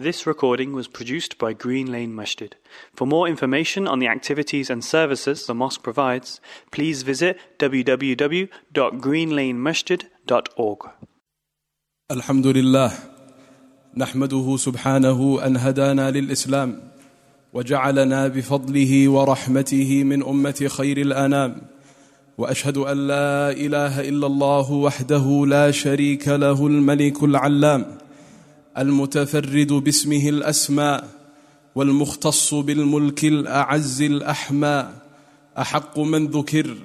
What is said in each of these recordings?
This recording was produced by Green Lane Masjid. For more information on the activities and services the mosque provides, please visit www.greenlanemasjid.org. الحمد لله نحمده سبحانه ان هدانا للاسلام وجعلنا بفضله ورحمته من امه خير الانام واشهد ان لا اله الا الله وحده لا شريك له الملك العلام المتفرد باسمه الأسماء والمختص بالملك الأعز الأحمى أحق من ذكر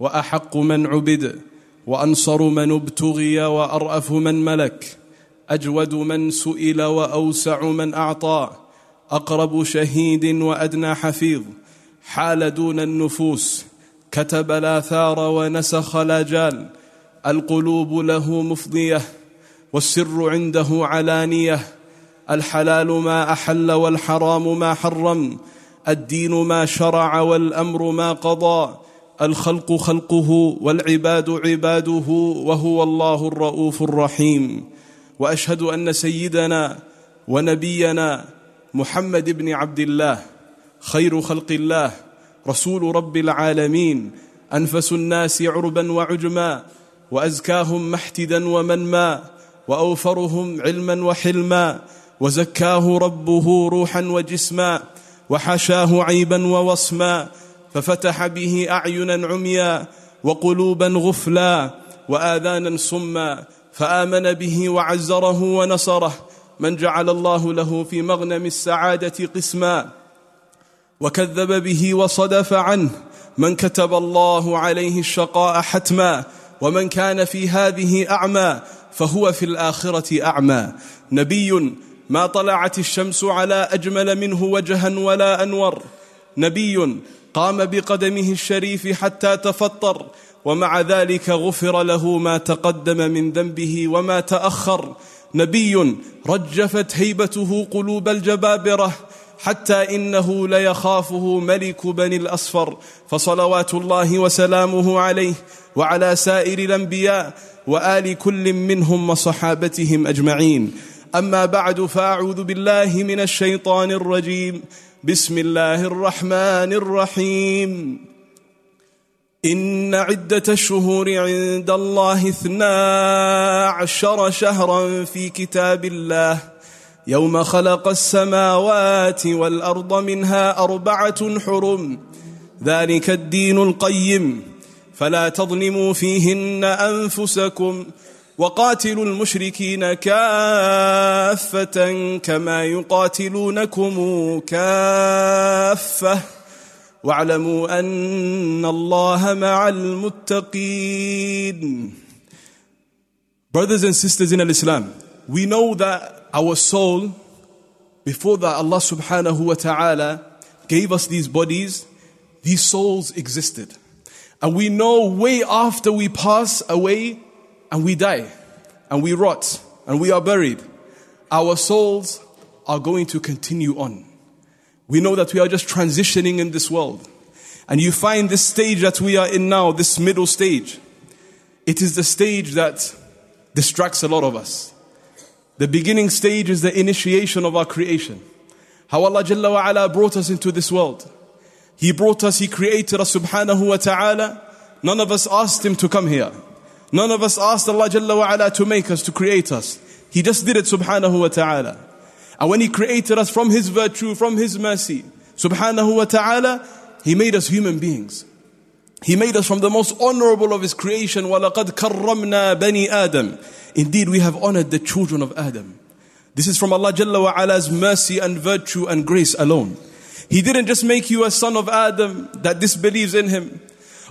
وأحق من عبد وأنصر من ابتغي وأرأف من ملك أجود من سئل وأوسع من أعطى أقرب شهيد وأدنى حفيظ حال دون النفوس كتب لا ثار ونسخ لا جال القلوب له مفضية والسر عنده علانية. الحلال ما أحل والحرام ما حرم. الدين ما شرع والأمر ما قضى. الخلق خلقه والعباد عباده وهو الله الرؤوف الرحيم. وأشهد أن سيدنا ونبينا محمد بن عبد الله خير خلق الله رسول رب العالمين أنفس الناس عربا وعجما وأزكاهم محتدا ومنما. وأوفرهم علما وحلما وزكاه ربه روحا وجسما وحشاه عيبا ووصما ففتح به أعينا عميا وقلوبا غفلا وآذانا صما فآمن به وعزره ونصره من جعل الله له في مغنم السعادة قسما وكذب به وصدف عنه من كتب الله عليه الشقاء حتما ومن كان في هذه أعمى فهو في الآخرة أعمى. نبي ما طلعت الشمس على أجمل منه وجها ولا أنور. نبي قام بقدمه الشريف حتى تفطر ومع ذلك غفر له ما تقدم من ذنبه وما تأخر. نبي رجفت هيبته قلوب الجبابرة حتى إنه ليخافه ملك بني الأصفر. فصلوات الله وسلامه عليه وعلى سائر الأنبياء وآل كل منهم وصحابتهم أجمعين. أما بعد فأعوذ بالله من الشيطان الرجيم. بسم الله الرحمن الرحيم. إن عدة الشهور عند الله اثنا عشر شهرا في كتاب الله. يوم خلق السماوات والأرض منها أربعة حرم. ذلك الدين القيم. فلا تظلموا فيهن انفسكم وقاتلوا المشركين كافه كما يقاتلونكم كافه واعلموا ان الله مع المتقين Brothers and sisters in Islam, we know that our soul, before that Allah subhanahu wa ta'ala gave us these bodies, these souls existed. And we know way after we pass away and we die and we rot and we are buried, our souls are going to continue on. We know that we are just transitioning in this world. And you find this stage that we are in now, this middle stage, it is the stage that distracts a lot of us. The beginning stage is the initiation of our creation. How Allah Jalla wa ala brought us into this world. He brought us, He created us subhanahu wa ta'ala. None of us asked Him to come here. None of us asked Allah Jalla wa ala to make us, to create us. He just did it subhanahu wa ta'ala. And when He created us from His virtue, from His mercy, subhanahu wa ta'ala, He made us human beings. He made us from the most honorable of His creation. وَلَقَدْ كَرَّمْنَا بَنِي آدَمَ Indeed, we have honored the children of Adam. This is from Allah Jalla wa Ala's mercy and virtue and grace alone. He didn't just make you a son of Adam that disbelieves in Him,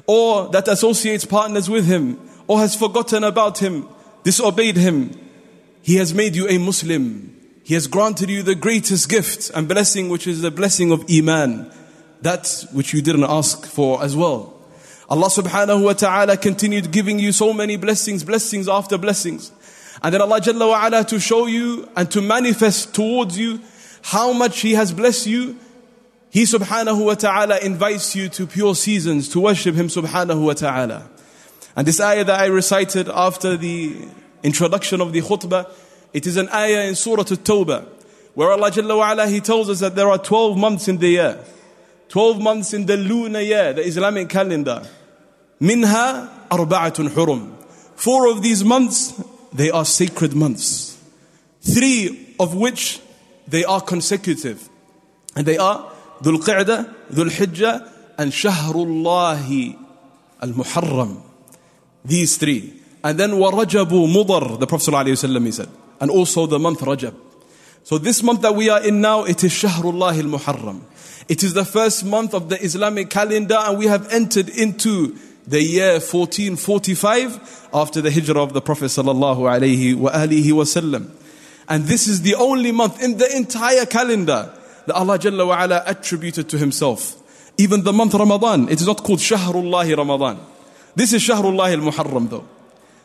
or that associates partners with Him, or has forgotten about Him, disobeyed Him. He has made you a Muslim. He has granted you the greatest gift and blessing, which is the blessing of Iman. That which you didn't ask for as well. Allah subhanahu wa ta'ala continued giving you so many blessings, blessings after blessings. And then Allah Jalla wa ala to show you and to manifest towards you how much He has blessed you. He subhanahu wa ta'ala invites you to pure seasons to worship Him subhanahu wa ta'ala. And this ayah that I recited after the introduction of the khutbah, it is an ayah in Surah At-Tawbah, where Allah Jalla wa'ala, He tells us that there are 12 months in the year. 12 months in the lunar year, the Islamic calendar. Minha arba'atun hurum. Four of these months, they are sacred months. Three of which they are consecutive. And they are Dhul Qa'dah, Dhul Hijjah, and Shahrullahi al Muharram. These three. And then Warajabu Mudar, the Prophet ﷺ he said. And also the month Rajab. So this month that we are in now, it is Shahrullah al Muharram. It is the first month of the Islamic calendar and we have entered into the year 1445 after the hijrah of the Prophet sallallahu alaihi wasallam. And this is the only month in the entire calendar that Allah Jalla wa ala attributed to himself. Even the month Ramadan, it is not called Shahrullah Ramadan. This is Shahrullah al-Muharram though.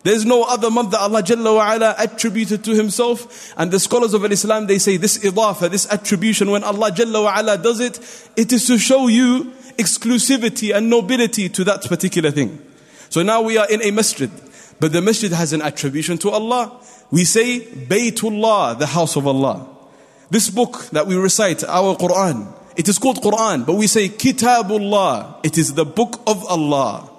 There's no other month that Allah Jalla wa ala attributed to Himself. And the scholars of Islam, they say this idafa, this attribution, when Allah Jalla wa ala does it, it is to show you exclusivity and nobility to that particular thing. So now we are in a masjid, but the masjid has an attribution to Allah. We say Baytullah, the house of Allah. This book that we recite, our Quran, it is called Quran, but we say Kitabullah. It is the book of Allah.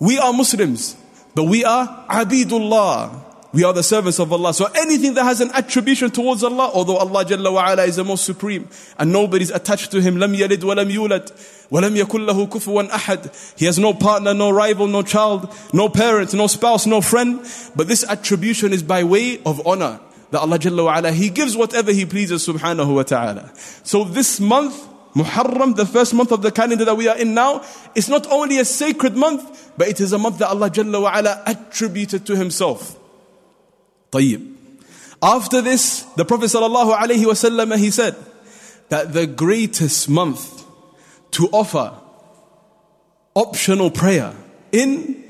We are Muslims. But we are abidullah. We are the servants of Allah. So anything that has an attribution towards Allah, although Allah Jalla wa ala is the most supreme and nobody is attached to Him, wa lam yulad wa lam yakul lahu kufuwan ahad. He has no partner, no rival, no child, no parent, no spouse, no friend. But this attribution is by way of honor That Allah Jalla wa ala, He gives whatever He pleases subhanahu wa ta'ala. So this month, Muharram, the first month of the calendar that we are in now, is not only a sacred month, but it is a month that Allah Jalla wa ala attributed to Himself. طيب. After this, the Prophet sallallahu alaihi wasallam he said that the greatest month to offer optional prayer in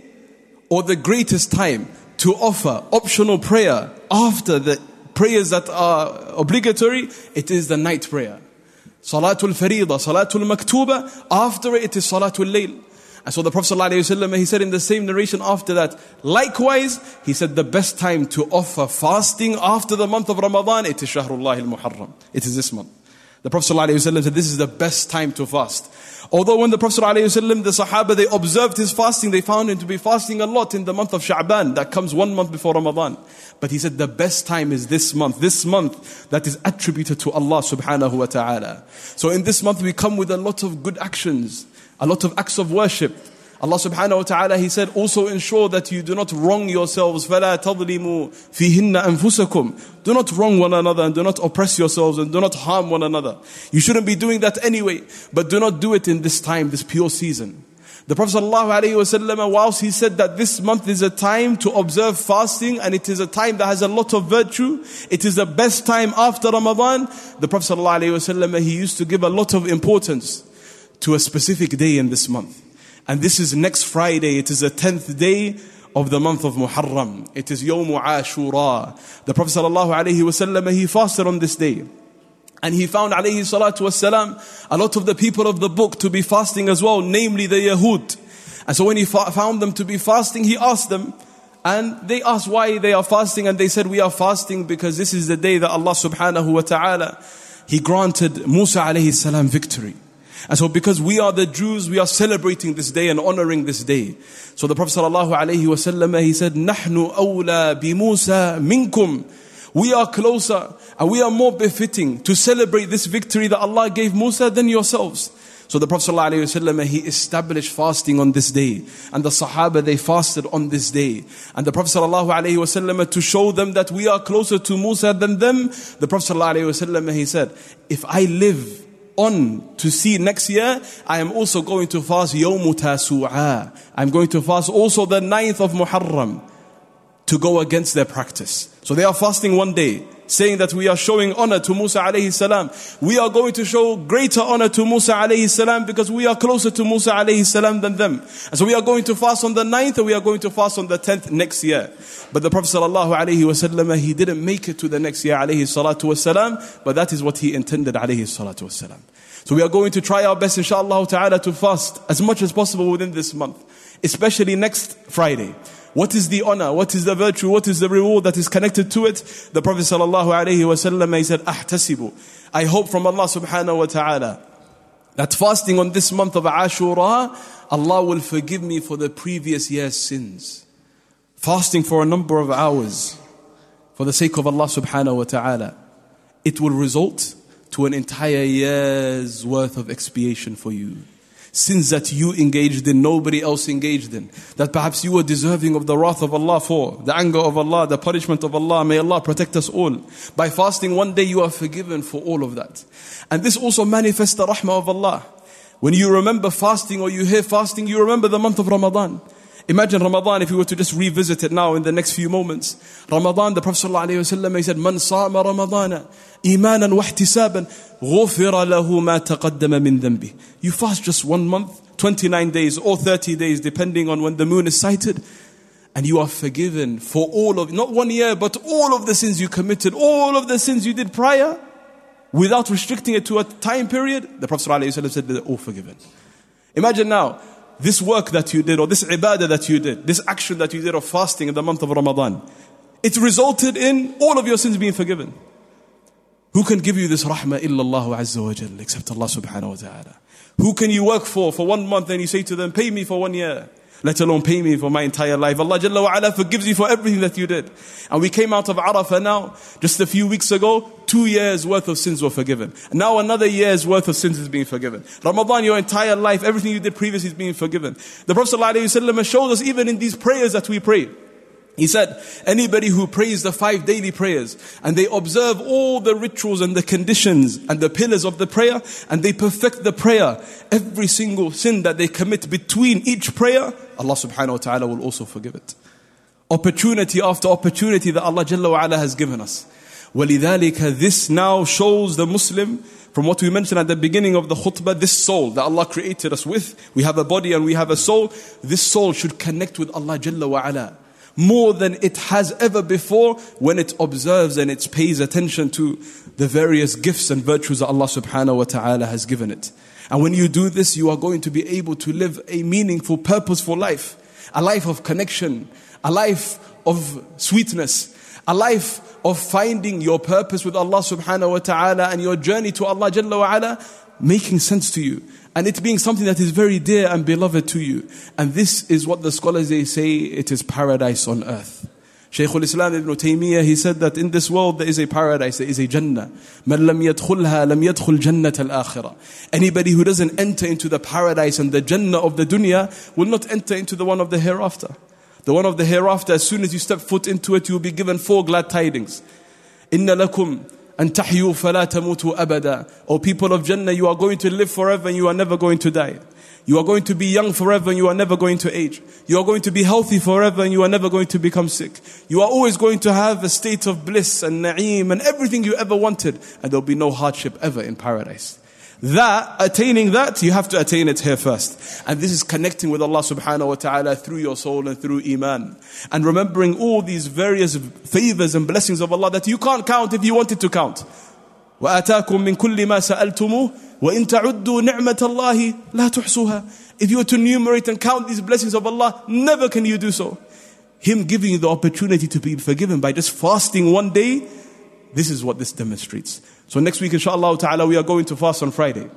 or the greatest time to offer optional prayer after the prayers that are obligatory, it is the night prayer. Salatul Farida, Salatul Maktuba, after it, is Salatul Layl. And so the Prophet ﷺ, he said in the same narration after that, likewise, he said the best time to offer fasting after the month of Ramadan, it is Shahrullah al-Muharram. It is this month. The Prophet ﷺ said this is the best time to fast. Although when the Prophet ﷺ, the Sahaba, they observed his fasting, they found him to be fasting a lot in the month of Sha'ban, that comes one month before Ramadan. But he said the best time is this month, this month that is attributed to Allah subhanahu wa ta'ala. So in this month we come with a lot of good actions, a lot of acts of worship. Allah subhanahu wa ta'ala, He said, also ensure that you do not wrong yourselves. فَلَا تَظْلِمُوا فِيهِنَّ أَنفُسَكُمْ Do not wrong one another and do not oppress yourselves and do not harm one another. You shouldn't be doing that anyway, but do not do it in this time, this pure season. The Prophet ﷺ, whilst he said that this month is a time to observe fasting and it is a time that has a lot of virtue, it is the best time after Ramadan, the Prophet ﷺ, he used to give a lot of importance to a specific day in this month. And this is next Friday. It is the 10th day of the month of Muharram. It is Yawm Ashura. The Prophet ﷺ, he fasted on this day. And he found alayhi salatu wasalam, a lot of the people of the book to be fasting as well, namely the Yahud. And so when he found them to be fasting, he asked them, and they asked why they are fasting, and they said, we are fasting because this is the day that Allah subhanahu wa ta'ala, He granted Musa alayhi salam victory. And so because we are the Jews, we are celebrating this day and honoring this day. So the Prophet ﷺ, he said, نَحْنُ أَوْلَى بِمُوسَى مِنْكُمْ We are closer and we are more befitting to celebrate this victory that Allah gave Musa than yourselves. So the Prophet ﷺ, he established fasting on this day. And the Sahaba, they fasted on this day. And the Prophet ﷺ, to show them that we are closer to Musa than them, the Prophet ﷺ, he said, if I live on to see next year, I am also going to fast Yawm Tasu'a. I'm going to fast also the 9th of Muharram to go against their practice. So they are fasting one day, saying that we are showing honor to Musa alayhi salam. We are going to show greater honor to Musa alayhi salam because we are closer to Musa alayhi salam than them. And so we are going to fast on the 9th and we are going to fast on the 10th next year. But the Prophet sallallahu alayhi wasallam, he didn't make it to the next year alayhi salatu wasalam, but that is what he intended alayhi salatu wasalam. So we are going to try our best inshallah ta'ala to fast as much as possible within this month, especially next Friday. What is the honor? What is the virtue? What is the reward that is connected to it? The Prophet sallallahu alaihi wasallam he said, "Ahtasibu." I hope from Allah subhanahu wa ta'ala that fasting on this month of Ashura, Allah will forgive me for the previous year's sins. Fasting for a number of hours for the sake of Allah subhanahu wa ta'ala, it will result to an entire year's worth of expiation for you sins that you engaged in, nobody else engaged in, that perhaps you were deserving of the wrath of Allah for, the anger of Allah, the punishment of Allah. May Allah protect us all. By fasting one day, you are forgiven for all of that. And this also manifests the rahmah of Allah. When you remember fasting or you hear fasting, you remember the month of Ramadan. Imagine Ramadan if we were to just revisit it now in the next few moments. Ramadan, the Prophet ﷺ, he said, sama Ramadana imanan wa ihtisaban ghufira lahu ma taqaddama min dhanbi. You fast just one month, 29 days or 30 days depending on when the moon is sighted and you are forgiven for all of, not one year, but all of the sins you committed, all of the sins you did prior without restricting it to a time period. The Prophet ﷺ said they're all forgiven. Imagine now, this work that you did, or this ibadah that you did, this action that you did of fasting in the month of Ramadan, it resulted in all of your sins being forgiven. Who can give you this rahmah illallah azza wa jal, except Allah subhanahu wa ta'ala? Who can you work for for one month and you say to them, pay me for one year? let alone pay me for my entire life. Allah Jalla wa ala forgives you for everything that you did. And we came out of Arafah now, just a few weeks ago, two years worth of sins were forgiven. Now another year's worth of sins is being forgiven. Ramadan, your entire life, everything you did previously is being forgiven. The Prophet ﷺ shows us even in these prayers that we pray. He said, anybody who prays the five daily prayers and they observe all the rituals and the conditions and the pillars of the prayer and they perfect the prayer, every single sin that they commit between each prayer, Allah subhanahu wa ta'ala will also forgive it. Opportunity after opportunity that Allah Jalla wa ala has given us. وَلِذَلِكَ This now shows the Muslim from what we mentioned at the beginning of the khutbah, this soul that Allah created us with, we have a body and we have a soul, this soul should connect with Allah Jalla wa ala more than it has ever before when it observes and it pays attention to the various gifts and virtues that Allah subhanahu wa ta'ala has given it. And when you do this, you are going to be able to live a meaningful, purposeful life. A life of connection, a life of sweetness, a life of finding your purpose with Allah subhanahu wa ta'ala and your journey to Allah Jalla wa ala making sense to you and it being something that is very dear and beloved to you. And this is what the scholars they say it is paradise on earth. Shaykh al-Islam ibn Taymiyyah, he said that in this world there is a paradise, there is a Jannah. من لم يدخلها لم يدخل جنة الآخرة. Anybody who doesn't enter into the paradise and the Jannah of the dunya will not enter into the one of the hereafter. The one of the hereafter, as soon as you step foot into it, you will be given four glad tidings. Inna lakum and falatamutu abada. O people of Jannah, you are going to live forever and you are never going to die. You are going to be young forever and you are never going to age. You are going to be healthy forever and you are never going to become sick. You are always going to have a state of bliss and na'im and everything you ever wanted and there'll be no hardship ever in paradise. That, attaining that, you have to attain it here first. And this is connecting with Allah subhanahu wa ta'ala through your soul and through Iman. And remembering all these various favors and blessings of Allah that you can't count if you wanted to count. وآتاكم من كل ما سألتموه وإن تعدوا نعمة الله لا تحصوها If you were to enumerate and count these blessings of Allah, never can you do so. Him giving you the opportunity to be forgiven by just fasting one day, this is what this demonstrates. So next week, inshallah ta'ala, we are going to fast on Friday.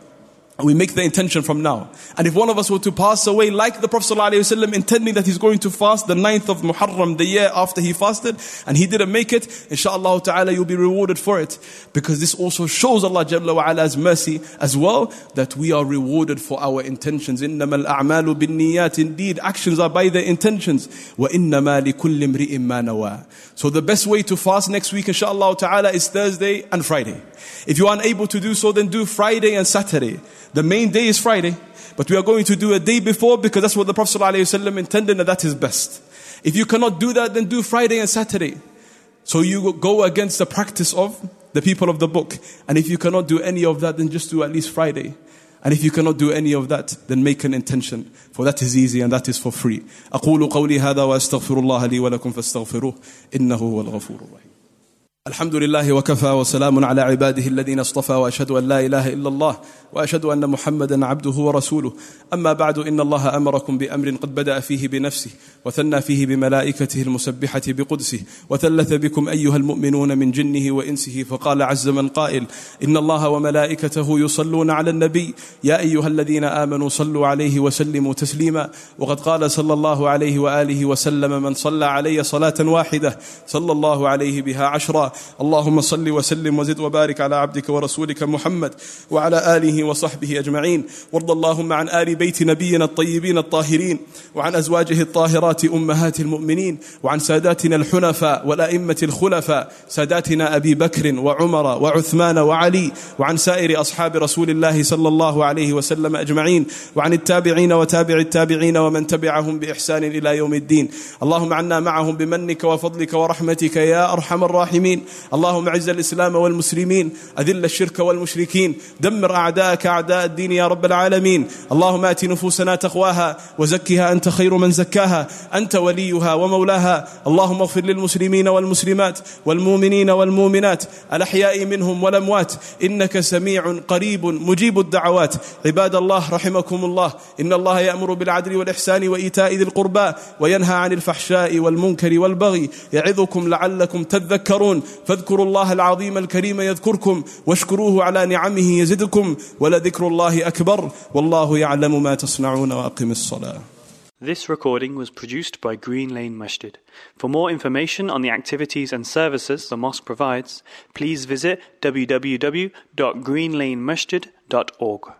We make the intention from now. And if one of us were to pass away like the Prophet ﷺ intending that he's going to fast the 9th of Muharram, the year after he fasted, and he didn't make it, inshallah ta'ala you'll be rewarded for it. Because this also shows Allah Jalla wa Ala's mercy as well, that we are rewarded for our intentions. إِنَّمَا الْأَعْمَالُ بِالنِّيَّاتِ Indeed, actions are by the intentions. وَإِنَّمَا لِكُلِّ امْرِئٍ مَّا نَوَى So the best way to fast next week inshallah ta'ala is Thursday and Friday. If you are unable to do so, then do Friday and Saturday. The main day is Friday, but we are going to do a day before because that's what the Prophet ﷺ intended and that is best. If you cannot do that, then do Friday and Saturday. So you go against the practice of the people of the book. And if you cannot do any of that, then just do at least Friday. And if you cannot do any of that, then make an intention. For that is easy and that is for free. أقول قولي هذا وأستغفر الله لي ولكم فاستغفروه إنه هو الغفور الرحيم الحمد لله وكفى وسلام على عباده الذين اصطفى واشهد ان لا اله الا الله واشهد ان محمدا عبده ورسوله. اما بعد ان الله امركم بامر قد بدا فيه بنفسه وثنى فيه بملائكته المسبحة بقدسه وثلث بكم أيها المؤمنون من جنه وإنسه فقال عز من قائل إن الله وملائكته يصلون على النبي. يا أيها الذين آمنوا صلوا عليه وسلموا تسليما. وقد قال صلى الله عليه وآله وسلم من صلى علي صلاة واحدة صلى الله عليه بها عشرا اللهم صل وسلم وزد وبارك على عبدك ورسولك محمد وعلى آله وصحبه أجمعين. وارض اللهم عن آل بيت نبينا الطيبين الطاهرين وعن أزواجه الطاهرات أمهات المؤمنين وعن ساداتنا الحنفاء والأئمة الخلفاء ساداتنا أبي بكر وعمر وعثمان وعلي وعن سائر أصحاب رسول الله صلى الله عليه وسلم أجمعين وعن التابعين وتابع التابعين ومن تبعهم بإحسان إلى يوم الدين. اللهم عنا معهم بمنك وفضلك ورحمتك يا أرحم الراحمين. اللهم اعز الإسلام والمسلمين أذل الشرك والمشركين دمر أعداءك أعداء الدين يا رب العالمين. اللهم آت نفوسنا تقواها وزكها أنت خير من زكاها أنت وليها ومولاها. اللهم اغفر للمسلمين والمسلمات والمؤمنين والمؤمنات الأحياء منهم والأموات. إنك سميع قريب مجيب الدعوات. عباد الله رحمكم الله إن الله يأمر بالعدل والإحسان وإيتاء ذي القربى وينهى عن الفحشاء والمنكر والبغي يعظكم لعلكم تذكرون. فاذكروا الله العظيم الكريم يذكركم واشكروه على نعمه يزدكم ولذكر الله اكبر والله يعلم ما تصنعون واقم الصلاه This recording was produced by Green Lane Masjid. For more information on the activities and services the mosque provides, please visit www.greenlanemasjid.org.